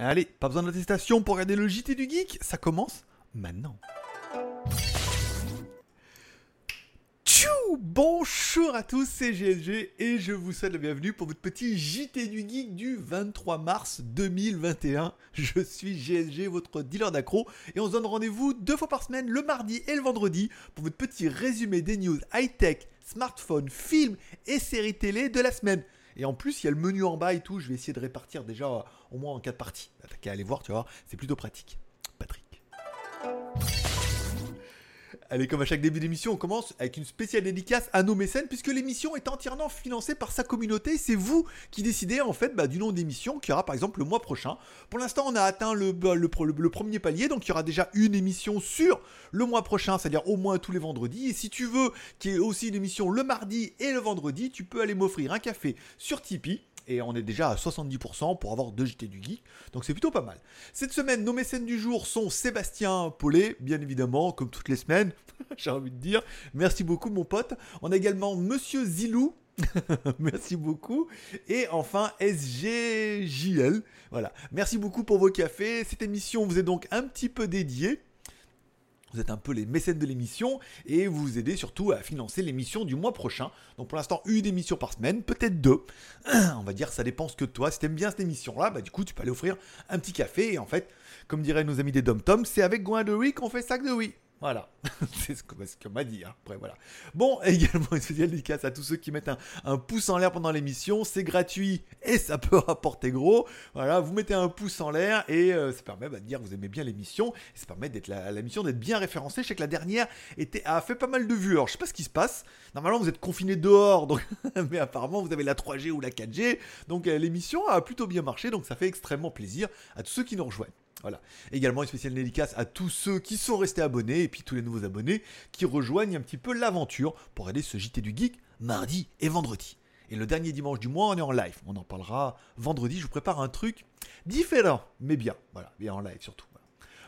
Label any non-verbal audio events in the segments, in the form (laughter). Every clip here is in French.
Allez, pas besoin d'attestation pour regarder le JT du Geek, ça commence maintenant. Tchou Bonjour à tous, c'est GLG et je vous souhaite la bienvenue pour votre petit JT du Geek du 23 mars 2021. Je suis GLG, votre dealer d'accro, et on se donne rendez-vous deux fois par semaine, le mardi et le vendredi, pour votre petit résumé des news high-tech, smartphones, films et séries télé de la semaine. Et en plus, il y a le menu en bas et tout. Je vais essayer de répartir déjà au moins en quatre parties. T'as qu'à aller voir, tu vois, c'est plutôt pratique. Patrick. Allez, comme à chaque début d'émission, on commence avec une spéciale dédicace à nos mécènes, puisque l'émission est entièrement financée par sa communauté. C'est vous qui décidez en fait bah, du nom d'émission qui aura par exemple le mois prochain. Pour l'instant, on a atteint bah, le premier palier, donc il y aura déjà une émission sur le mois prochain, c'est-à-dire au moins tous les vendredis. Et si tu veux qu'il y ait aussi une émission le mardi et le vendredi, tu peux aller m'offrir un café sur Tipeee. Et on est déjà à 70% pour avoir deux JT du Geek. Donc c'est plutôt pas mal. Cette semaine, nos mécènes du jour sont Sébastien Paulet, bien évidemment, comme toutes les semaines. (laughs) J'ai envie de dire. Merci beaucoup, mon pote. On a également Monsieur Zilou. (laughs) Merci beaucoup. Et enfin, SGJL. Voilà. Merci beaucoup pour vos cafés. Cette émission vous est donc un petit peu dédiée. Vous êtes un peu les mécènes de l'émission et vous vous aidez surtout à financer l'émission du mois prochain. Donc pour l'instant, une émission par semaine, peut-être deux. (clears throat) On va dire, ça dépend ce que toi. Si t'aimes bien cette émission-là, bah du coup, tu peux aller offrir un petit café. Et en fait, comme diraient nos amis des Dom Tom, c'est avec Gouin de Oui qu'on fait sac de Oui. Voilà, (laughs) c'est ce qu'on m'a dit. hein. Après, voilà. Bon, (laughs) également une spéciale dédicace à tous ceux qui mettent un, pouce en l'air pendant l'émission. C'est gratuit et ça peut (laughs) rapporter gros. Voilà, vous mettez un pouce en l'air et euh, ça permet bah, de dire que vous aimez bien l'émission. Et ça permet d'être la, d'être bien référencée. Je sais que la dernière était, a fait pas mal de vues. Alors, je sais pas ce qui se passe. Normalement, vous êtes confiné dehors, mais apparemment, vous avez la 3G ou la 4G. Donc, euh, l'émission a plutôt bien marché. Donc, ça fait extrêmement plaisir à tous ceux qui nous rejoignent. Voilà. Également une spéciale dédicace à tous ceux qui sont restés abonnés et puis tous les nouveaux abonnés qui rejoignent un petit peu l'aventure pour aller se JT du Geek mardi et vendredi. Et le dernier dimanche du mois, on est en live. On en parlera vendredi. Je vous prépare un truc différent, mais bien. Voilà, bien en live surtout.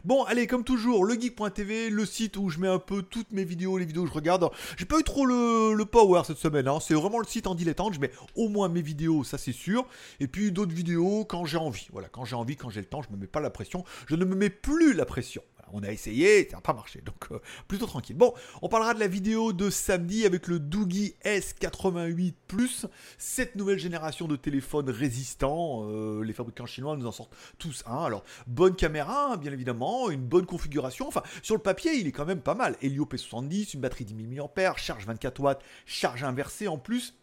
Bon, allez, comme toujours, legeek.tv, le site où je mets un peu toutes mes vidéos, les vidéos que je regarde. J'ai pas eu trop le, le power cette semaine, hein. c'est vraiment le site en dilettante. Je mets au moins mes vidéos, ça c'est sûr. Et puis d'autres vidéos quand j'ai envie. Voilà, quand j'ai envie, quand j'ai le temps, je me mets pas la pression. Je ne me mets plus la pression. On a essayé, ça n'a pas marché, donc euh, plutôt tranquille. Bon, on parlera de la vidéo de samedi avec le Doogie S88 Plus, cette nouvelle génération de téléphones résistants. Euh, les fabricants chinois nous en sortent tous un. Alors, bonne caméra, hein, bien évidemment, une bonne configuration. Enfin, sur le papier, il est quand même pas mal. Helio P70, une batterie 10 000 mAh, charge 24 watts, charge inversée en plus.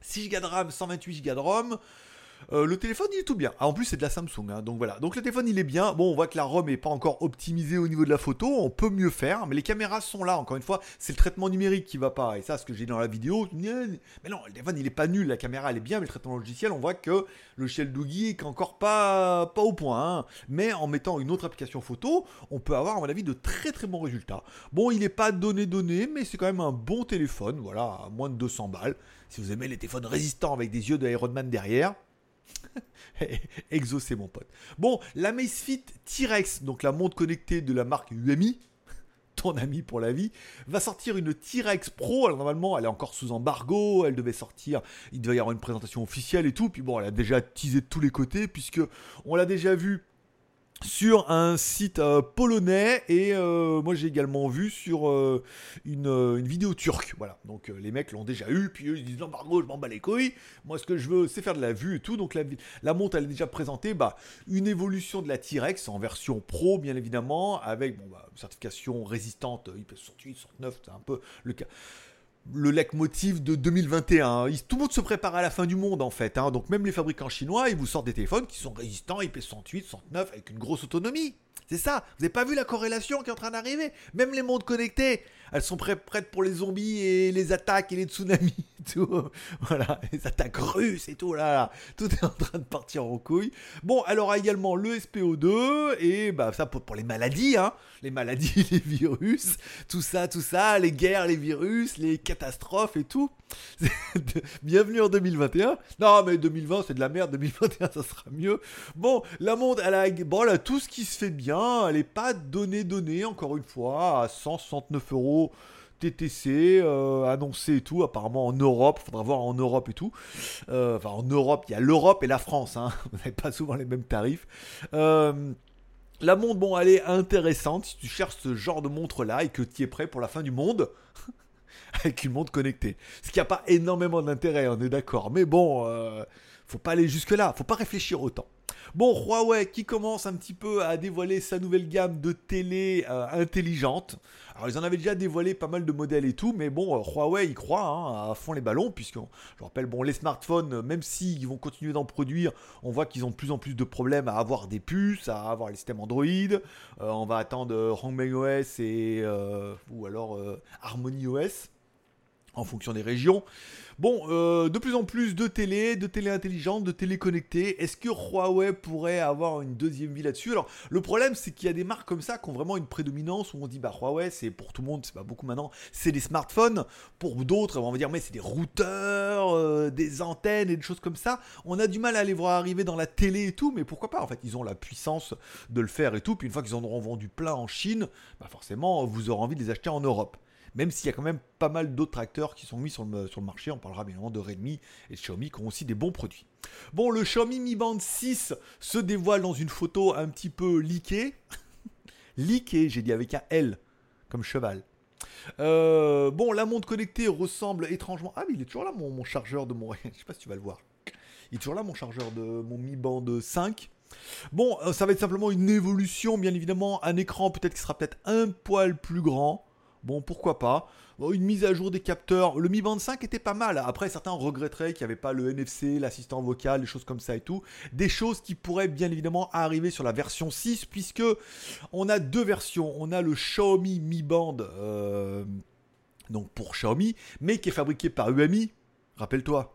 6 Go de RAM, 128 Go de ROM. Euh, le téléphone il est tout bien. Ah, en plus c'est de la Samsung, hein, donc voilà. Donc le téléphone il est bien. Bon, on voit que la ROM est pas encore optimisée au niveau de la photo. On peut mieux faire, mais les caméras sont là. Encore une fois, c'est le traitement numérique qui va pas. Et ça, ce que j'ai dans la vidéo. Mais non, le téléphone il est pas nul. La caméra elle est bien, mais le traitement logiciel, on voit que le logiciel Doogie est encore pas au point. hein. Mais en mettant une autre application photo, on peut avoir à mon avis de très très bons résultats. Bon, il n'est pas donné donné, mais c'est quand même un bon téléphone. Voilà, moins de 200 balles. Si vous aimez les téléphones résistants avec des yeux de Iron Man derrière. (laughs) Exaucé mon pote. Bon, la Macefit T-Rex, donc la montre connectée de la marque UMI, (laughs) ton ami pour la vie, va sortir une T-Rex Pro. Alors normalement, elle est encore sous embargo, elle devait sortir, il devait y avoir une présentation officielle et tout. Puis bon, elle a déjà teasé de tous les côtés puisque on l'a déjà vu sur un site euh, polonais et euh, moi j'ai également vu sur euh, une, vidéo turque. Voilà, donc les mecs l'ont déjà eu, puis eux ils disent l'embargo, je m'en bats les couilles. Moi ce que je veux c'est faire de la vue et tout. Donc la, la montre elle est déjà présentée, bah, une évolution de la T-Rex en version pro bien évidemment, avec bon, bah, certification résistante IP68, 69, c'est un peu le cas le leitmotiv de 2021. Il- Tout le monde se prépare à la fin du monde en fait. hein. Donc même les fabricants chinois, ils vous sortent des téléphones qui sont résistants IP68, 69 avec une grosse autonomie. C'est ça. Vous n'avez pas vu la corrélation qui est en train d'arriver? Même les montres connectées, elles sont prêt- prêtes pour les zombies et les attaques et les tsunamis. (laughs) Tout. Voilà, les attaques russes et tout là, là. Tout est en train de partir en couille. Bon, elle aura également le SPO2 et bah ça pour, les maladies, hein. Les maladies, (laughs) les virus, tout ça, tout ça, les guerres, les virus, les catastrophes et tout. (laughs) Bienvenue en 2021. Non, mais 2020, c'est de la merde. 2021, ça sera mieux. Bon, la monde, elle a, bon, elle a tout ce qui se fait bien. Elle n'est pas donnée, donnée, encore une fois, à 169 euros. TTC annoncé et tout, apparemment en Europe, faudra voir en Europe et tout. enfin en Europe, il y a l'Europe et la France, hein. (laughs) vous n'avez pas souvent les mêmes tarifs. La montre, bon, elle est intéressante si tu cherches ce genre de montre-là et que tu es prêt pour la fin du monde. (laughs) avec une montre connectée. Ce qui n'a pas énormément d'intérêt, on est d'accord. Mais bon, euh, faut pas aller jusque-là, faut pas réfléchir autant. Bon, Huawei qui commence un petit peu à dévoiler sa nouvelle gamme de télé euh, intelligente. Alors ils en avaient déjà dévoilé pas mal de modèles et tout, mais bon, euh, Huawei y croit hein, à fond les ballons, puisque je rappelle, bon, les smartphones, même s'ils vont continuer d'en produire, on voit qu'ils ont de plus en plus de problèmes à avoir des puces, à avoir les systèmes Android. Euh, on va attendre Hongmeng OS et ou alors Harmony OS en fonction des régions. Bon, euh, de plus en plus de télé, de télé intelligente, de télé connectée. Est-ce que Huawei pourrait avoir une deuxième vie là-dessus? Alors, le problème, c'est qu'il y a des marques comme ça qui ont vraiment une prédominance où on dit, bah, Huawei, c'est pour tout le monde, c'est pas beaucoup maintenant, c'est des smartphones. Pour d'autres, on va dire, mais c'est des routeurs, euh, des antennes et des choses comme ça. On a du mal à les voir arriver dans la télé et tout, mais pourquoi pas? En fait, ils ont la puissance de le faire et tout. Puis une fois qu'ils en auront vendu plein en Chine, bah forcément, vous aurez envie de les acheter en Europe même s'il y a quand même pas mal d'autres acteurs qui sont mis sur le, marché. On parlera bien évidemment de Redmi et de Xiaomi qui ont aussi des bons produits. Bon, le Xiaomi Mi Band 6 se dévoile dans une photo un petit peu leakée. leakée, (laughs) j'ai dit avec un L, comme cheval. Euh, bon, la montre connectée ressemble étrangement. Ah, mais il est toujours là, mon, chargeur de mon. (laughs) Je sais pas si tu vas le voir. Il est toujours là, mon chargeur de mon Mi Band 5. Bon, euh, ça va être simplement une évolution, bien évidemment. Un écran peut-être qui sera peut-être un poil plus grand. Bon, pourquoi pas. une mise à jour des capteurs. Le Mi Band 5 était pas mal. Après, certains regretteraient qu'il n'y avait pas le NFC, l'assistant vocal, des choses comme ça et tout. Des choses qui pourraient bien évidemment arriver sur la version 6, puisque on a deux versions. On a le Xiaomi Mi Band, euh, donc pour Xiaomi, mais qui est fabriqué par UMI. Rappelle-toi,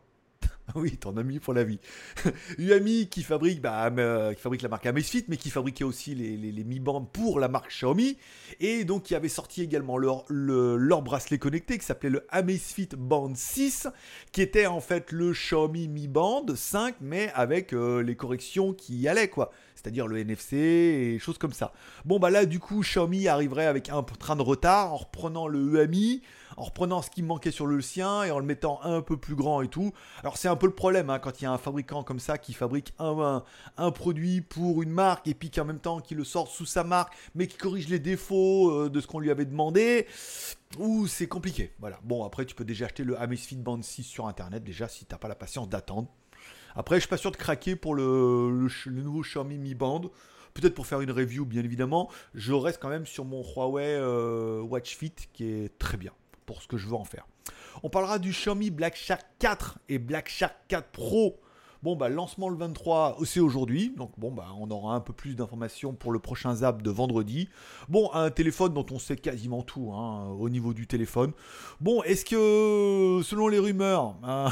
(laughs) oui, ton ami pour la vie. (laughs) UAMI qui fabrique, bah, euh, qui fabrique la marque Amazfit, mais qui fabriquait aussi les, les, Mi Band pour la marque Xiaomi. Et donc qui avait sorti également leur, leur bracelet connecté qui s'appelait le Amazfit Band 6, qui était en fait le Xiaomi Mi Band 5, mais avec euh, les corrections qui y allaient, quoi. C'est-à-dire le NFC et choses comme ça. Bon, bah là, du coup, Xiaomi arriverait avec un train de retard en reprenant le UAMI en reprenant ce qui manquait sur le sien et en le mettant un peu plus grand et tout. Alors c'est un peu le problème hein, quand il y a un fabricant comme ça qui fabrique un, produit pour une marque et puis qu'en même temps qui le sort sous sa marque mais qui corrige les défauts euh, de ce qu'on lui avait demandé. Ouh, c'est compliqué. Voilà. Bon, après, tu peux déjà acheter le Amazfit Band 6 sur internet, déjà, si t'as pas la patience d'attendre. Après, je suis pas sûr de craquer pour le, le, nouveau Xiaomi Mi Band. Peut-être pour faire une review, bien évidemment. Je reste quand même sur mon Huawei euh, Watch Fit qui est très bien pour ce que je veux en faire. On parlera du Xiaomi Black Shark 4 et Black Shark 4 Pro Bon, bah, lancement le 23, c'est aujourd'hui. Donc, bon, bah, on aura un peu plus d'informations pour le prochain zap de vendredi. Bon, un téléphone dont on sait quasiment tout hein, au niveau du téléphone. Bon, est-ce que, selon les rumeurs, hein,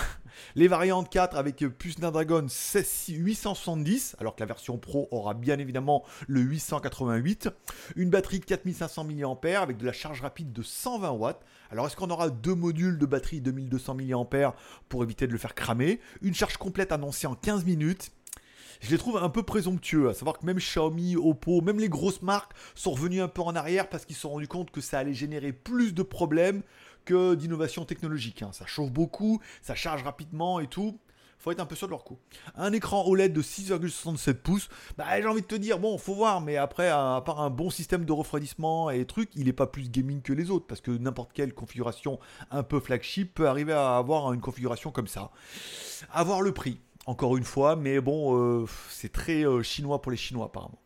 les variantes 4 avec puce Snapdragon 870, alors que la version Pro aura bien évidemment le 888, une batterie de 4500 mAh avec de la charge rapide de 120 watts. Alors, est-ce qu'on aura deux modules de batterie de 1200 mAh pour éviter de le faire cramer? Une charge complète annoncée en 15 minutes. Je les trouve un peu présomptueux, à savoir que même Xiaomi, Oppo, même les grosses marques sont revenus un peu en arrière parce qu'ils se sont rendus compte que ça allait générer plus de problèmes que d'innovation technologique. Hein. Ça chauffe beaucoup, ça charge rapidement et tout faut être un peu sûr de leur coup. Un écran OLED de 6,67 pouces, bah, j'ai envie de te dire, bon, faut voir, mais après, à part un bon système de refroidissement et trucs, il est pas plus gaming que les autres, parce que n'importe quelle configuration un peu flagship peut arriver à avoir une configuration comme ça. Avoir le prix encore une fois, mais bon, euh, c'est très euh, chinois pour les Chinois apparemment.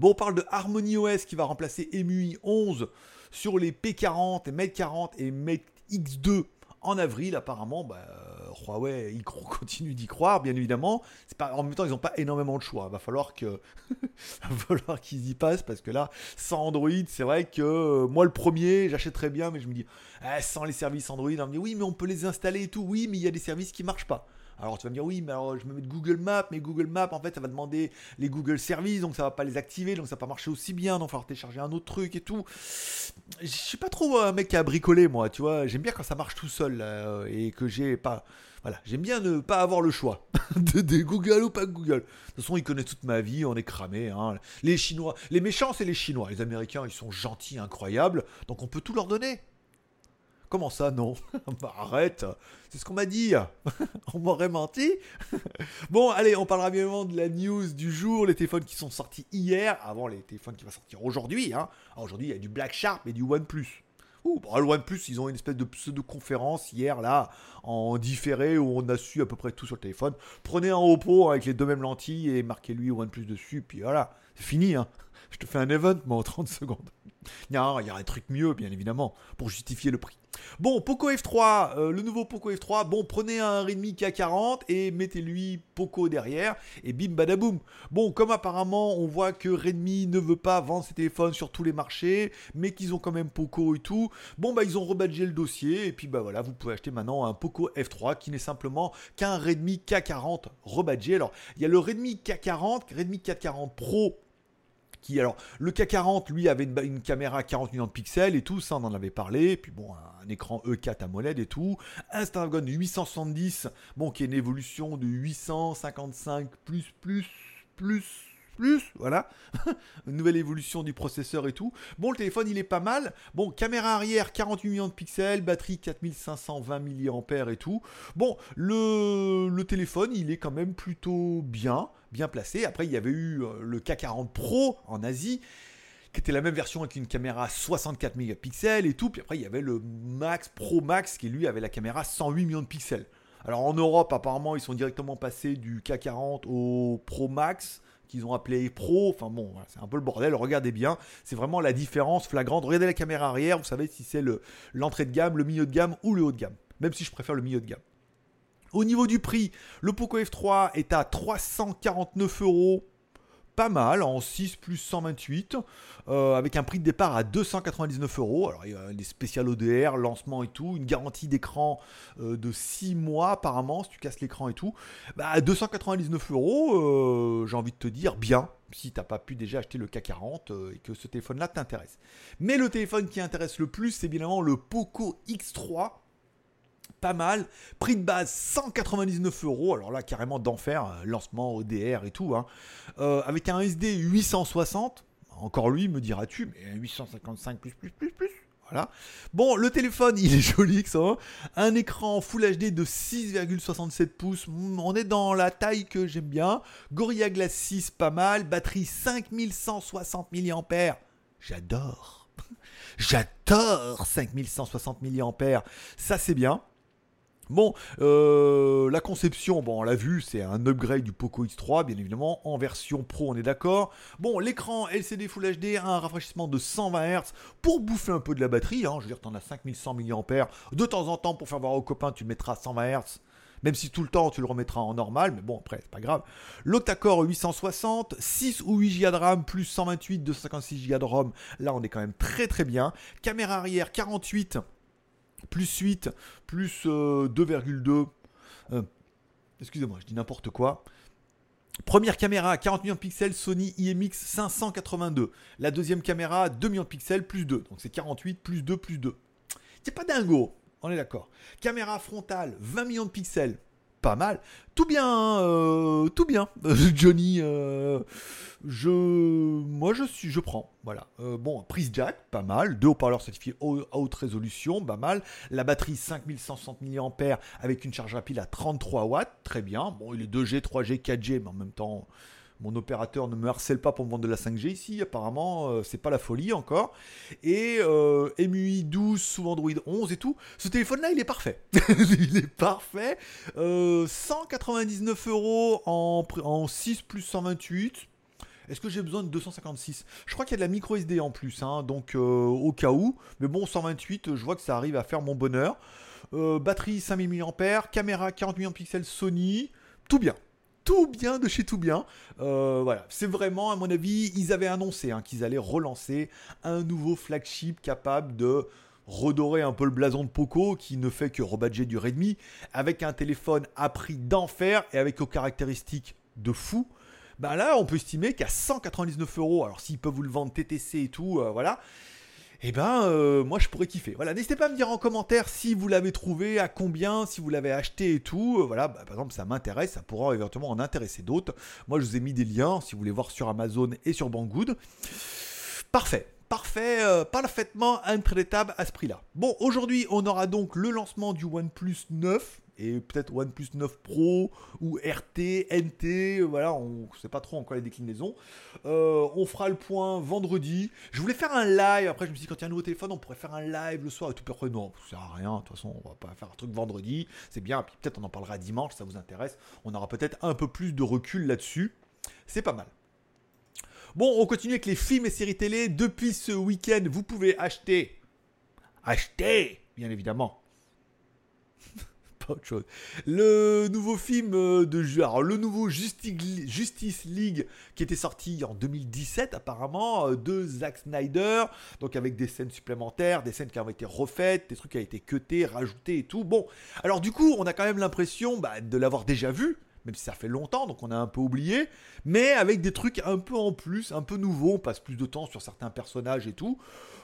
Bon, on parle de Harmony OS qui va remplacer EMUI 11 sur les P40 et Mate 40 et Mate X2 en avril apparemment. Bah, Huawei il (laughs) continue d'y croire, bien évidemment. En même temps, ils n'ont pas énormément de choix. Il va falloir que, (laughs) qu'ils y passent parce que là, sans Android, c'est vrai que euh, moi le premier, j'achèterais bien, mais je me dis, eh, sans les services Android, on me dit oui, mais on peut les installer et tout. Oui, mais il y a des services qui marchent pas. Alors tu vas me dire oui, mais alors je me mets de Google Maps, mais Google Maps en fait ça va demander les Google Services, donc ça va pas les activer, donc ça va pas marcher aussi bien, donc il va falloir télécharger un autre truc et tout. Je suis pas trop un mec à bricoler moi, tu vois. J'aime bien quand ça marche tout seul et que j'ai pas. Voilà, j'aime bien ne pas avoir le choix (laughs) de, Google ou pas Google. De toute façon, ils connaissent toute ma vie, on est cramé. Hein. Les Chinois, les méchants, c'est les Chinois. Les Américains, ils sont gentils, incroyables, donc on peut tout leur donner. Comment ça, non? (laughs) Bah arrête, c'est ce qu'on m'a dit. (laughs) on m'aurait menti. (laughs) bon, allez, on parlera bien de la news du jour, les téléphones qui sont sortis hier, avant les téléphones qui vont sortir aujourd'hui. Hein. Aujourd'hui, il y a du Black Sharp et du OnePlus. Ouh, bah, le OnePlus, ils ont une espèce de pseudo-conférence hier, là, en différé, où on a su à peu près tout sur le téléphone. Prenez un Oppo avec les deux mêmes lentilles et marquez-lui OnePlus dessus, puis voilà, c'est fini. Hein. Je te fais un event, moi, en 30 secondes. Il y a un truc mieux, bien évidemment, pour justifier le prix. Bon, Poco F3, euh, le nouveau Poco F3. Bon, prenez un Redmi K40 et mettez-lui Poco derrière et bim badaboum. Bon, comme apparemment on voit que Redmi ne veut pas vendre ses téléphones sur tous les marchés, mais qu'ils ont quand même Poco et tout. Bon, bah ils ont rebadgé le dossier et puis bah voilà, vous pouvez acheter maintenant un Poco F3 qui n'est simplement qu'un Redmi K40 rebadgé. Alors, il y a le Redmi K40, Redmi K40 Pro le K40 lui avait une, caméra 40 millions de pixels et tout ça on en avait parlé puis bon un, écran E4 AMOLED et tout un Snapdragon 870 bon qui est une évolution de 855 plus plus plus plus, voilà, (laughs) nouvelle évolution du processeur et tout. Bon, le téléphone il est pas mal. Bon, caméra arrière 48 millions de pixels, batterie 4520 mAh et tout. Bon, le téléphone il est quand même plutôt bien bien placé. Après, il y avait eu euh, le K40 Pro en Asie qui était la même version avec une caméra 64 mégapixels et tout. Puis après, il y avait le Max Pro Max qui lui avait la caméra 108 millions de pixels. Alors en Europe, apparemment, ils sont directement passés du K40 au Pro Max qu'ils ont appelé Pro. Enfin bon, c'est un peu le bordel. Regardez bien, c'est vraiment la différence flagrante. Regardez la caméra arrière, vous savez si c'est l'entrée de gamme, le milieu de gamme ou le haut de gamme. Même si je préfère le milieu de gamme. Au niveau du prix, le Poco F3 est à 349 euros. Pas mal, en 6 plus 128, euh, avec un prix de départ à 299 euros. Alors il y a des spéciales ODR, lancement et tout, une garantie d'écran euh, de 6 mois apparemment, si tu casses l'écran et tout. Bah, à 299 euros, euh, j'ai envie de te dire bien, si tu n'as pas pu déjà acheter le K40 et que ce téléphone-là t'intéresse. Mais le téléphone qui intéresse le plus, c'est évidemment le Poco X3 pas mal. Prix de base 199 euros. Alors là, carrément d'enfer. Euh, lancement ODR et tout. Hein. Euh, avec un SD 860. Encore lui, me diras-tu, mais 855 plus, plus, plus, plus. Voilà. Bon, le téléphone, il est (laughs) joli que ça. Un écran Full HD de 6,67 pouces. Hmm, on est dans la taille que j'aime bien. Gorilla Glass 6, pas mal. Batterie 5160 mAh. J'adore. (laughs) J'adore 5160 mAh. Ça, c'est bien. Bon, euh, la conception, bon, on l'a vu, c'est un upgrade du Poco X3, bien évidemment, en version pro, on est d'accord. Bon, l'écran LCD Full HD a un rafraîchissement de 120 Hz pour bouffer un peu de la batterie. Hein. Je veux dire, tu en as 5100 mAh. De temps en temps, pour faire voir aux copains, tu mettras 120 Hz. Même si tout le temps tu le remettras en normal, mais bon après c'est pas grave. L'octa-core 860, 6 ou 8 Go de RAM plus 128, 256 Go de ROM. Là on est quand même très très bien. Caméra arrière 48 plus 8, plus 2,2. Euh, euh, excusez-moi, je dis n'importe quoi. Première caméra, 40 millions de pixels, Sony IMX 582. La deuxième caméra, 2 millions de pixels, plus 2. Donc c'est 48, plus 2, plus 2. C'est pas dingo, on est d'accord. Caméra frontale, 20 millions de pixels, pas mal. Tout bien, euh, tout bien. (laughs) Johnny, euh, je, moi je suis, je prends. Voilà. Euh, bon, prise jack, pas mal. Deux haut-parleurs certifiés à haute résolution, pas mal. La batterie 5160 mAh avec une charge rapide à 33 watts, très bien. Bon, il est 2G, 3G, 4G, mais en même temps, mon opérateur ne me harcèle pas pour me vendre de la 5G ici, apparemment, euh, c'est pas la folie encore. Et euh, MUI 12 sous Android 11 et tout. Ce téléphone-là, il est parfait. (laughs) il est parfait. 199 euh, euros en, en 6 plus 128. Est-ce que j'ai besoin de 256 Je crois qu'il y a de la micro SD en plus, hein, donc au cas où. Mais bon, 128, je vois que ça arrive à faire mon bonheur. batterie 5000 mAh, caméra 40 millions de pixels Sony, tout bien bien de chez tout bien. Euh, voilà, c'est vraiment, à mon avis, ils avaient annoncé hein, qu'ils allaient relancer un nouveau flagship capable de redorer un peu le blason de Poco qui ne fait que rebadger du Redmi avec un téléphone à prix d'enfer et avec aux caractéristiques de fou. Ben là, on peut estimer qu'à 199 euros, alors s'ils peuvent vous le vendre TTC et tout, euh, voilà, eh ben euh, moi je pourrais kiffer. Voilà, n'hésitez pas à me dire en commentaire si vous l'avez trouvé, à combien, si vous l'avez acheté et tout. Euh, voilà, bah, par exemple ça m'intéresse, ça pourra éventuellement en intéresser d'autres. Moi je vous ai mis des liens si vous voulez voir sur Amazon et sur Banggood. Parfait. parfait, euh, parfaitement intraitable à ce prix-là. Bon, aujourd'hui, on aura donc le lancement du OnePlus 9 et peut-être OnePlus 9 Pro ou RT, NT, voilà, on ne sait pas trop encore les déclinaisons. Euh, on fera le point vendredi. Je voulais faire un live, après je me suis dit quand il y a un nouveau téléphone, on pourrait faire un live le soir et tout. Puis non, ça sert à rien, de toute façon, on va pas faire un truc vendredi, c'est bien, peut-être on en parlera dimanche, ça vous intéresse. On aura peut-être un peu plus de recul là-dessus. C'est pas mal. Bon, on continue avec les films et séries télé. Depuis ce week-end, vous pouvez acheter. Acheter, bien évidemment. (laughs) Pas autre chose. Le nouveau film euh, de alors, le nouveau Justice League qui était sorti en 2017 apparemment euh, de Zack Snyder, donc avec des scènes supplémentaires, des scènes qui ont été refaites, des trucs qui ont été cutés, rajoutés et tout. Bon, alors du coup, on a quand même l'impression bah, de l'avoir déjà vu, même si ça fait longtemps, donc on a un peu oublié, mais avec des trucs un peu en plus, un peu nouveaux, on passe plus de temps sur certains personnages et tout.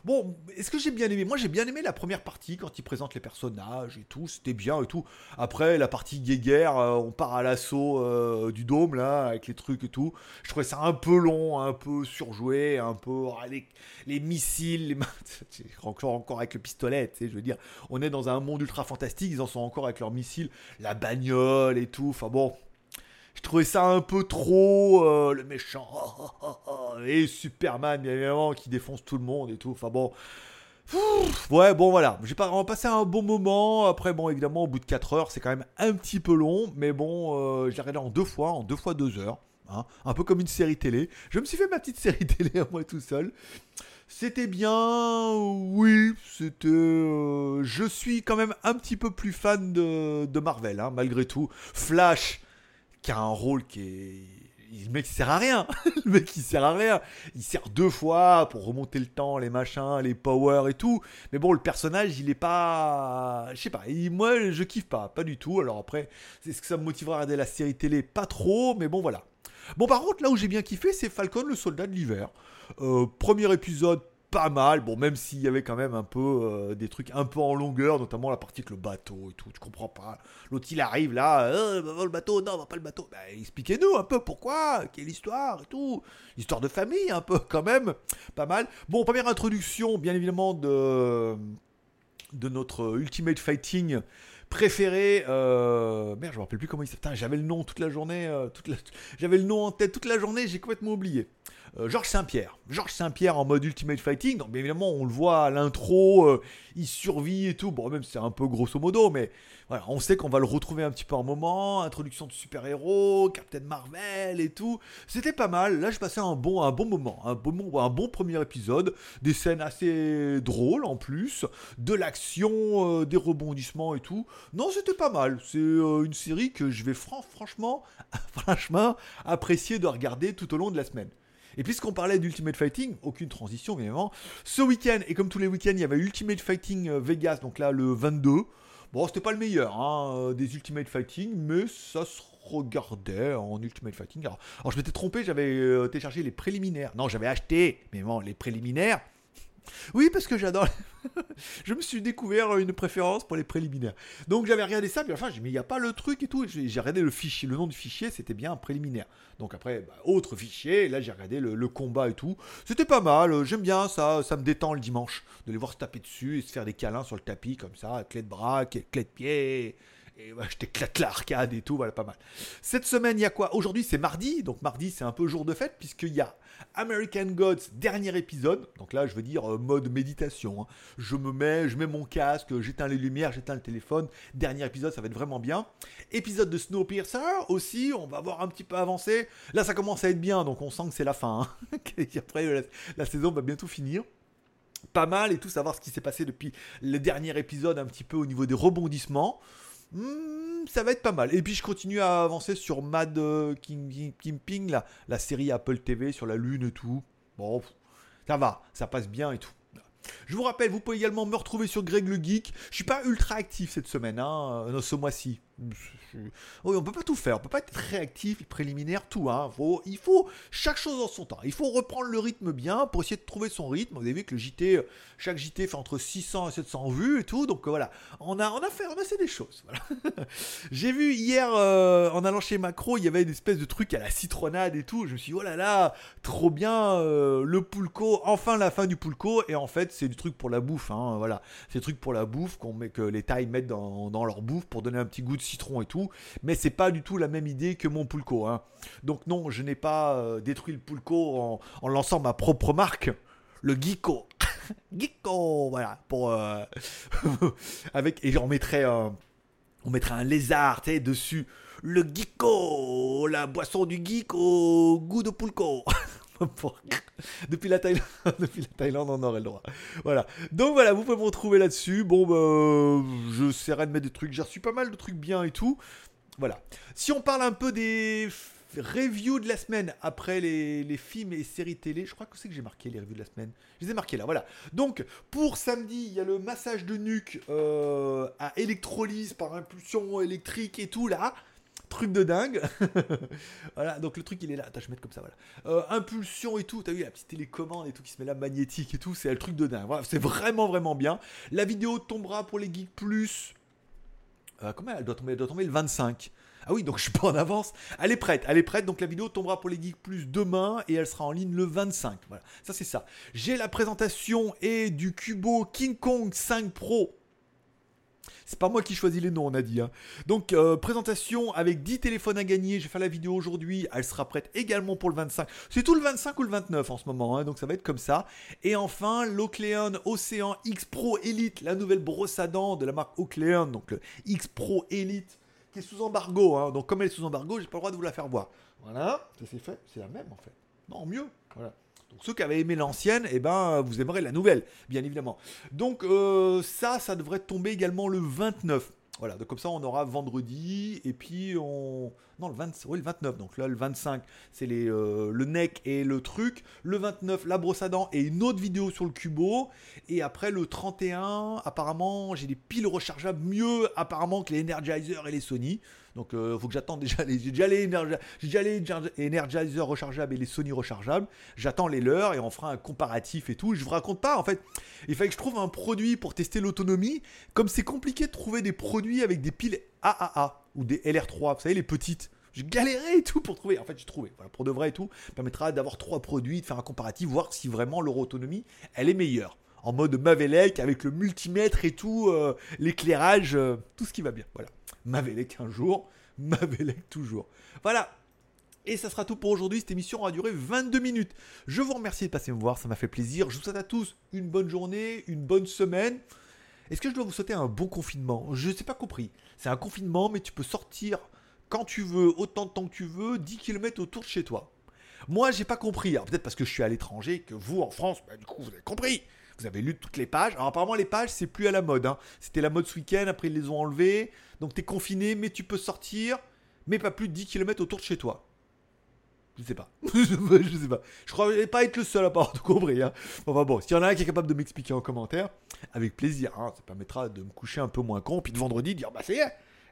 Bon, est-ce que j'ai bien aimé? Moi j'ai bien aimé la première partie quand ils présentent les personnages et tout, c'était bien et tout. Après la partie guéguerre, euh, on part à l'assaut euh, du dôme là, avec les trucs et tout. Je trouvais ça un peu long, un peu surjoué, un peu... Ah, les, missiles, les... (laughs) encore, encore avec le pistolet, tu sais, je veux dire. On est dans un monde ultra fantastique, ils en sont encore avec leurs missiles, la bagnole et tout, enfin bon je trouvais ça un peu trop euh, le méchant et Superman bien évidemment qui défonce tout le monde et tout. Enfin bon. ouais, bon voilà, j'ai pas passé un bon moment. Après, bon, évidemment, au bout de 4 heures, c'est quand même un petit peu long, mais bon, euh, j'ai regardé en deux fois, en deux fois deux heures, hein, un peu comme une série télé. Je me suis fait ma petite série télé à moi tout seul. C'était bien, oui, c'était. Euh, je suis quand même un petit peu plus fan de, Marvel, hein, malgré tout. Flash, qui a un rôle qui est. Le mec il sert à rien. (laughs) le mec il sert à rien. Il sert deux fois pour remonter le temps, les machins, les powers et tout. Mais bon, le personnage il est pas. Je sais pas. moi je kiffe pas. Pas du tout. Alors après, est-ce que ça me motivera à regarder la série télé Pas trop. Mais bon voilà. Bon par contre là où j'ai bien kiffé c'est Falcon le soldat de l'hiver. Euh, premier épisode pas mal. Bon, même s'il y avait quand même un peu euh, des trucs un peu en longueur, notamment la partie avec le bateau et tout. Tu comprends pas. L'autre il arrive là, euh, le bateau, non, va pas le bateau. Bah, expliquez-nous un peu pourquoi, quelle histoire et tout. Histoire de famille un peu quand même, pas mal. Bon, première introduction, bien évidemment de de notre Ultimate Fighting préféré. Euh... Merde, je me rappelle plus comment il s'appelle. J'avais le nom toute la journée. Euh, toute J'avais le nom en tête toute la journée, j'ai complètement oublié. Euh, Georges Saint-Pierre. Georges Saint-Pierre en mode Ultimate Fighting. Donc, bien évidemment, on le voit à l'intro, euh, il survit et tout. Bon, même c'est un peu grosso modo, mais voilà, on sait qu'on va le retrouver un petit peu en moment. Introduction de super-héros, Captain Marvel et tout. C'était pas mal. Là, je passais un bon, un bon moment. Un bon, un bon premier épisode. Des scènes assez drôles en plus. De l'action, euh, des rebondissements et tout. Non, c'était pas mal. C'est une série que je vais franchement, (laughs) franchement apprécier de regarder tout au long de la semaine. Et puisqu'on parlait d'Ultimate Fighting, aucune transition évidemment, ce week-end, et comme tous les week-ends, il y avait Ultimate Fighting euh, Vegas, donc là le 22. Bon, c'était pas le meilleur hein, euh, des Ultimate Fighting, mais ça se regardait en Ultimate Fighting. Alors, je m'étais trompé, j'avais euh, téléchargé les préliminaires. Non, j'avais acheté, mais bon, les préliminaires. Oui, parce que j'adore. (laughs) je me suis découvert une préférence pour les préliminaires. Donc j'avais regardé ça, puis enfin, j'ai dit, mais il n'y a pas le truc et tout. J'ai regardé le fichier, le nom du fichier, c'était bien un préliminaire. Donc après, bah, autre fichier, là j'ai regardé le, combat et tout. C'était pas mal, euh, j'aime bien ça, ça me détend le dimanche, de les voir se taper dessus et se faire des câlins sur le tapis comme ça, clé de bras, clé de pied. Et bah, (laughs) je t'éclate l'arcade et tout, voilà, pas mal. Cette semaine, il y a quoi? Aujourd'hui, c'est mardi, donc mardi, c'est un peu jour de fête, puisqu'il y a American Gods, dernier épisode. Donc là, je veux dire euh, mode méditation. Hein. Je me mets, je mets mon casque, j'éteins les lumières, j'éteins le téléphone. Dernier épisode, ça va être vraiment bien. Épisode de Snowpiercer aussi, on va voir un petit peu avancer. Là, ça commence à être bien, donc on sent que c'est la fin. Hein. (laughs) après, la, saison va bientôt finir pas mal et tout, savoir ce qui s'est passé depuis le dernier épisode, un petit peu au niveau des rebondissements. Hmm, ça va être pas mal. Et puis je continue à avancer sur Mad euh, King, Ping, la, série Apple TV sur la Lune et tout. Bon, ça va, ça passe bien et tout. Je vous rappelle, vous pouvez également me retrouver sur Greg le Geek. Je suis pas ultra actif cette semaine, hein, euh, ce mois-ci. Oui, on peut pas tout faire, on peut pas être réactif, préliminaire, tout. Hein. il faut chaque chose en son temps. Il faut reprendre le rythme bien pour essayer de trouver son rythme. Vous avez vu que le JT, chaque JT fait entre 600 et 700 vues et tout. Donc voilà, on a, fait ramasser des choses. (laughs) J'ai vu hier, euh, en allant chez Macro, il y avait une espèce de truc à la citronnade et tout. Je me suis dit, oh là là, trop bien, euh, le Poulco, enfin la fin du Poulco. Et en fait, c'est du truc pour la bouffe. Hein, voilà, c'est du truc pour la bouffe qu'on met, que les tailles mettent dans leur bouffe pour donner un petit goût de citron et tout, mais c'est pas du tout la même idée que mon Pulco. Hein. Donc non, je n'ai pas euh, détruit le Pulco en, lançant ma propre marque, le Geeko. (laughs) Geeko, voilà, pour euh, (laughs) avec et on mettrait on mettrait un lézard, dessus, le Geeko, la boisson du geek au goût de Pulco. (laughs) (laughs) depuis, la Thaïlande, (laughs) depuis la Thaïlande, on aurait le droit. Voilà. Donc voilà, vous pouvez me retrouver là-dessus. Bon, bah, je j'essaierai de mettre des trucs. J'ai reçu pas mal de trucs bien et tout. Voilà. Si on parle un peu des reviews de la semaine après les, films et séries télé, je crois que c'est que j'ai marqué les reviews de la semaine. Je les ai marqués là, voilà. Donc, pour samedi, il y a le massage de nuque euh, à électrolyse par impulsion électrique et tout là truc de dingue. (laughs) voilà, donc le truc il est là. Attends, je vais mettre comme ça, voilà. Euh, impulsion et tout, t'as vu la petite télécommande et tout qui se met là magnétique et tout, c'est le truc de dingue. Voilà, c'est vraiment vraiment bien. La vidéo tombera pour les Geeks Plus. Euh, comment elle doit tomber? Elle doit tomber le 25. Ah oui, donc je suis pas en avance. Elle est prête, elle est prête. Donc la vidéo tombera pour les Geeks Plus demain et elle sera en ligne le 25. Voilà, ça c'est ça. J'ai la présentation et du Cubo King Kong 5 Pro c'est pas moi qui choisis les noms, on a dit. Hein. Donc, euh, présentation avec 10 téléphones à gagner. Je vais faire la vidéo aujourd'hui. Elle sera prête également pour le 25. C'est tout le 25 ou le 29 en ce moment. Hein, donc, ça va être comme ça. Et enfin, l'Ocleon Océan X Pro Elite, la nouvelle brosse à dents de la marque Ocleon. Donc, le X Pro Elite qui est sous embargo. Hein. Donc, comme elle est sous embargo, j'ai pas le droit de vous la faire voir. Voilà, ça c'est fait. C'est la même en fait. Non, mieux. Voilà. Donc ceux qui avaient aimé l'ancienne, eh ben, vous aimerez la nouvelle, bien évidemment. Donc euh, ça, ça devrait tomber également le 29. Voilà, comme ça on aura vendredi et puis on non le 20 oui, le 29 donc là le 25 c'est les euh, le neck et le truc, le 29 la brosse à dents et une autre vidéo sur le cubo et après le 31 apparemment j'ai des piles rechargeables mieux apparemment que les Energizer et les Sony. Donc il euh, faut que j'attende déjà les. J'ai déjà les, Energizer rechargeables et les Sony rechargeables. J'attends les leurs et on fera un comparatif et tout. Je vous raconte pas en fait. Il fallait que je trouve un produit pour tester l'autonomie. Comme c'est compliqué de trouver des produits avec des piles AAA ou des LR3, vous savez les petites. J'ai galéré et tout pour trouver. En fait, j'ai trouvé. Voilà, pour de vrai et tout. permettra d'avoir trois produits, de faire un comparatif, voir si vraiment leur autonomie, elle est meilleure. En mode Mavelec, avec le multimètre et tout, euh, l'éclairage, euh, tout ce qui va bien. Voilà. Mavelec un jour, (laughs) Mavelec toujours. Voilà. Et ça sera tout pour aujourd'hui. Cette émission aura duré 22 minutes. Je vous remercie de passer me voir, ça m'a fait plaisir. Je vous souhaite à tous une bonne journée, une bonne semaine. Est-ce que je dois vous souhaiter un bon confinement? Je ne sais pas compris. C'est un confinement, mais tu peux sortir quand tu veux, autant de temps que tu veux, 10 km autour de chez toi. Moi, j'ai pas compris. Peut-être parce que je suis à l'étranger, que vous en France, bah, du coup, vous avez compris. Vous avez lu toutes les pages. Alors apparemment les pages c'est plus à la mode. Hein. C'était la mode ce week-end, après ils les ont enlevées. Donc t'es confiné, mais tu peux sortir, mais pas plus de 10 km autour de chez toi. (laughs) Je sais pas. je sais pas. Je crois pas être le seul à pas avoir tout compris. Hein. Enfin bon, s'il y en a un qui est capable de m'expliquer en commentaire, avec plaisir. Hein. Ça permettra de me coucher un peu moins con. Puis de vendredi, dire bah c'est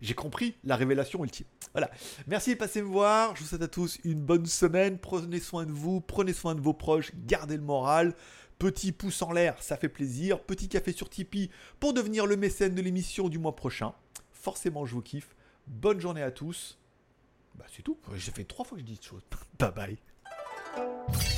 j'ai compris la révélation ultime. Voilà. Merci de passer me voir. Je vous souhaite à tous une bonne semaine. Prenez soin de vous, prenez soin de vos proches, gardez le moral. Petit pouce en l'air, ça fait plaisir. Petit café sur Tipeee pour devenir le mécène de l'émission du mois prochain. Forcément, je vous kiffe. Bonne journée à tous. Bah, c'est tout. J'ai fait trois fois que je dis cette chose. (laughs) Bye bye.